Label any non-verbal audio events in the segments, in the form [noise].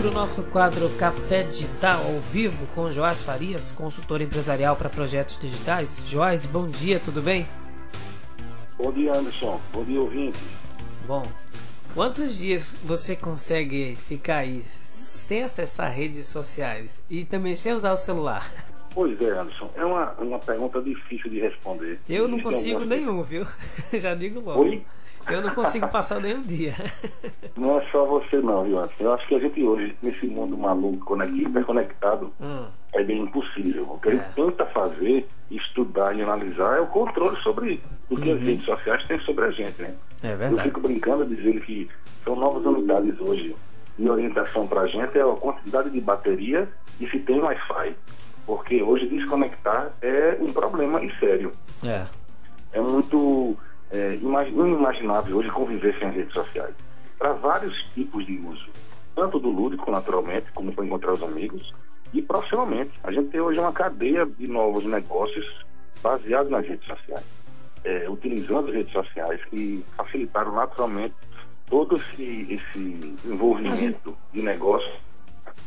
para o nosso quadro Café Digital ao vivo com Joás Farias, consultor empresarial para projetos digitais. Joás, bom dia, tudo bem? Bom dia, Anderson. Bom dia, ouvinte. Bom, quantos dias você consegue ficar aí sem acessar redes sociais e também sem usar o celular? Pois é, Anderson. É uma, uma pergunta difícil de responder. Eu não consigo nenhum, viu? [laughs] Já digo logo. Oi? Eu não consigo passar nenhum dia. [laughs] Não é só você não, viu? Eu acho que a gente hoje, nesse mundo maluco, hiperconectado, hum. é bem impossível. O que é. a gente é. tenta fazer, estudar e analisar é o controle sobre o que uhum. as redes sociais têm sobre a gente, né? É verdade. Eu fico brincando dizendo que são novas unidades hoje de orientação para a gente é a quantidade de bateria e se tem Wi-Fi. Porque hoje desconectar é um problema e sério. É. É muito é, inimaginável hoje conviver sem as redes sociais. Para vários tipos de uso, tanto do lúdico, naturalmente, como para encontrar os amigos, e profissionalmente. A gente tem hoje uma cadeia de novos negócios baseados nas redes sociais, é, utilizando as redes sociais que facilitaram naturalmente todo esse, esse envolvimento de negócio,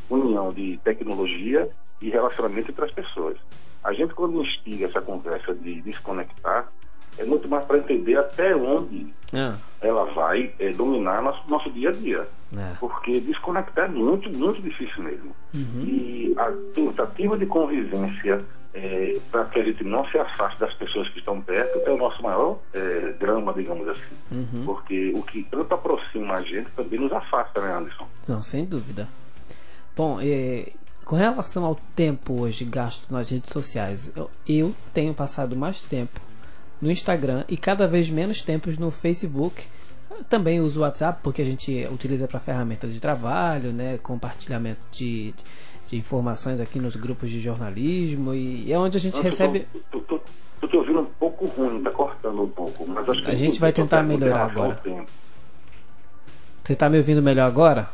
união de tecnologia e relacionamento entre as pessoas. A gente, quando instiga essa conversa de desconectar, é muito mais para entender até onde é. ela vai é, dominar nosso, nosso dia a dia. É. Porque desconectar é muito, muito difícil mesmo. Uhum. E a tentativa de convivência é, para que a gente não se afaste das pessoas que estão perto é o nosso maior é, drama, digamos assim. Uhum. Porque o que tanto aproxima a gente também nos afasta, né, Anderson? Não, sem dúvida. Bom, com relação ao tempo hoje gasto nas redes sociais, eu, eu tenho passado mais tempo no Instagram e cada vez menos tempos no Facebook. também uso o WhatsApp porque a gente utiliza para ferramentas de trabalho, né, compartilhamento de, de, informações aqui nos grupos de jornalismo e é onde a gente recebe. Tô, tô, tô, tô, ouvindo um pouco ruim, tá cortando um pouco, mas acho que a gente vai tentar melhorar agora. Você está me ouvindo melhor agora?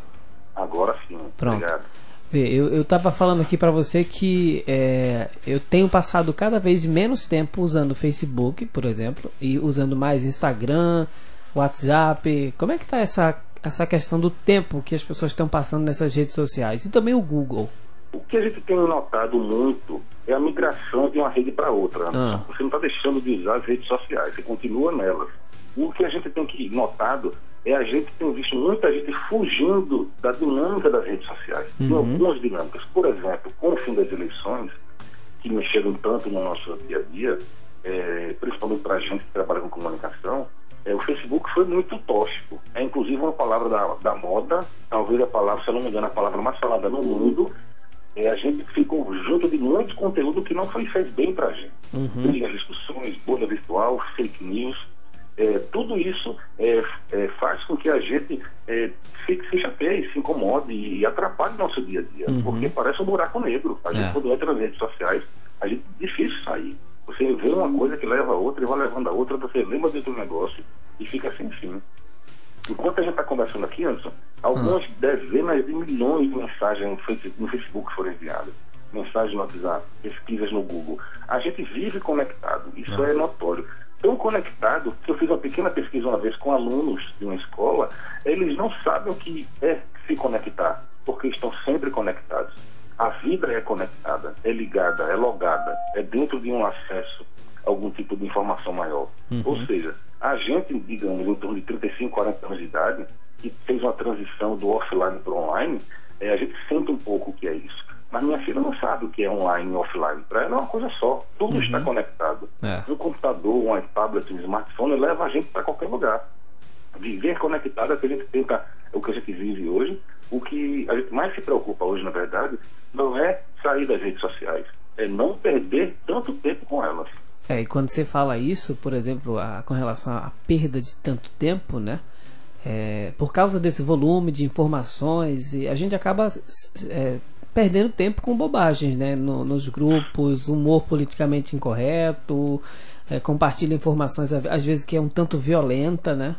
Agora sim. Pronto. Obrigado. Eu estava falando aqui para você que é, eu tenho passado cada vez menos tempo usando o Facebook, por exemplo, e usando mais Instagram, WhatsApp. Como é que está essa, essa questão do tempo que as pessoas estão passando nessas redes sociais? E também o Google. O que a gente tem notado muito é a migração de uma rede para outra. Ah. Você não está deixando de usar as redes sociais, você continua nelas. O que a gente tem que notado é a gente tem visto muita gente fugindo da dinâmica das redes sociais. Uhum. Tem algumas dinâmicas. Por exemplo, com o fim das eleições, que mexeram tanto no nosso dia a dia, é, principalmente para a gente que trabalha com comunicação, é, o Facebook foi muito tóxico. É inclusive uma palavra da, da moda, talvez a palavra, se eu não me engano, a palavra mais falada no mundo. É, a gente ficou junto de muito conteúdo que não foi feito bem para a gente. Uhum. discussões, bolha virtual, fake news é, tudo isso é, é, faz com que a gente é, fique, se chateie, se incomode e atrapalhe nosso dia a dia, uhum. porque parece um buraco negro. A gente, é. quando entra nas redes sociais, a gente é difícil sair. Você vê uma coisa que leva a outra e vai levando a outra, você lembra dentro do negócio e fica sem fim. Enquanto a gente está conversando aqui, Anderson, algumas uhum. dezenas de milhões de mensagens no Facebook foram enviadas. Mensagens no WhatsApp, pesquisas no Google. A gente vive conectado, isso uhum. é notório tão conectado que eu fiz uma pequena pesquisa uma vez com alunos de uma escola, eles não sabem o que é se conectar, porque estão sempre conectados. A vida é conectada, é ligada, é logada, é dentro de um acesso a algum tipo de informação maior. Uhum. Ou seja, a gente, digamos, em torno de 35, 40 anos de idade, que fez uma transição do offline para o online, é, a gente sente um pouco o que é isso. Mas minha filha não sabe o que é online e offline. Para ela é uma coisa só. Tudo uhum. está conectado. É. Um computador, um tablet, um smartphone leva a gente para qualquer lugar. Viver conectado é o que a gente tenta, é o que a gente vive hoje. O que a gente mais se preocupa hoje, na verdade, não é sair das redes sociais, é não perder tanto tempo com elas. É, e quando você fala isso, por exemplo, a, com relação à perda de tanto tempo, né? É, por causa desse volume de informações, a gente acaba é, perdendo tempo com bobagens, né? No, nos grupos, humor politicamente incorreto, é, compartilha informações às vezes que é um tanto violenta, né?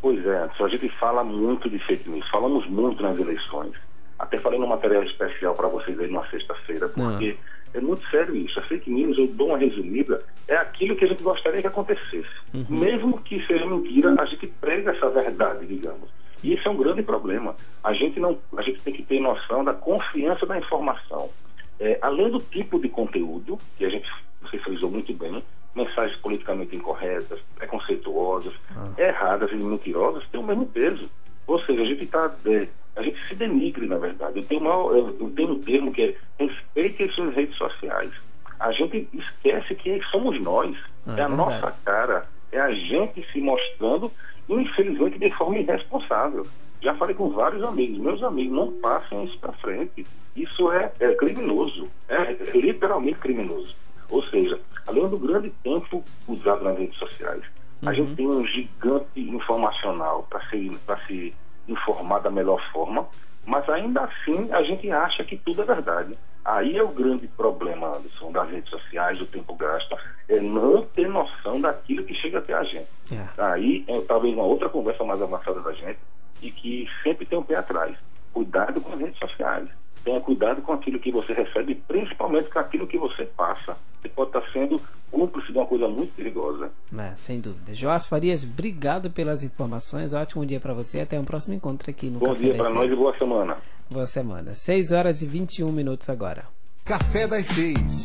Pois é, a gente fala muito de fake news, falamos muito nas eleições. Até falei no material especial para vocês aí na sexta-feira, porque ah. é muito sério isso. A fake news, eu dou uma resumida, é aquilo que a gente gostaria que acontecesse. Uhum. Mesmo que seja mentira, a gente prega essa verdade, digamos. E isso é um grande problema. A gente, não, a gente tem que ter noção da confiança da informação. É, além do tipo de conteúdo, que a gente, você frisou muito bem, mensagens politicamente incorretas, preconceituosas, ah. erradas e mentirosas, têm o mesmo peso. Ou seja, a gente está. É, a gente se denigre, na verdade. Eu tenho, uma, eu tenho um termo que é respeite as suas redes sociais. A gente esquece que somos nós, ah, é a nossa cara, é a gente se mostrando, infelizmente, de forma irresponsável. Já falei com vários amigos, meus amigos, não passem isso para frente. Isso é, é criminoso, é, é literalmente criminoso. Ou seja, além do grande tempo usado nas redes sociais, uhum. a gente tem um gigante informacional para se, se informar da melhor forma, mas ainda assim a gente acha que tudo é verdade. Aí é o grande problema, Anderson, das redes sociais, do tempo gasto, é não ter noção daquilo que chega até a gente. É. Aí é talvez uma outra conversa mais avançada da gente, e que sempre tem um pé atrás. Cuidado com as redes sociais tenha cuidado com aquilo que você recebe, principalmente com aquilo que você passa. Você pode estar sendo cúmplice de uma coisa muito perigosa. É, sem dúvida. Joás Farias, obrigado pelas informações. Ótimo dia para você. Até um próximo encontro aqui no Bom Café dia para nós e boa semana. Boa semana. 6 horas e 21 minutos agora. Café das 6.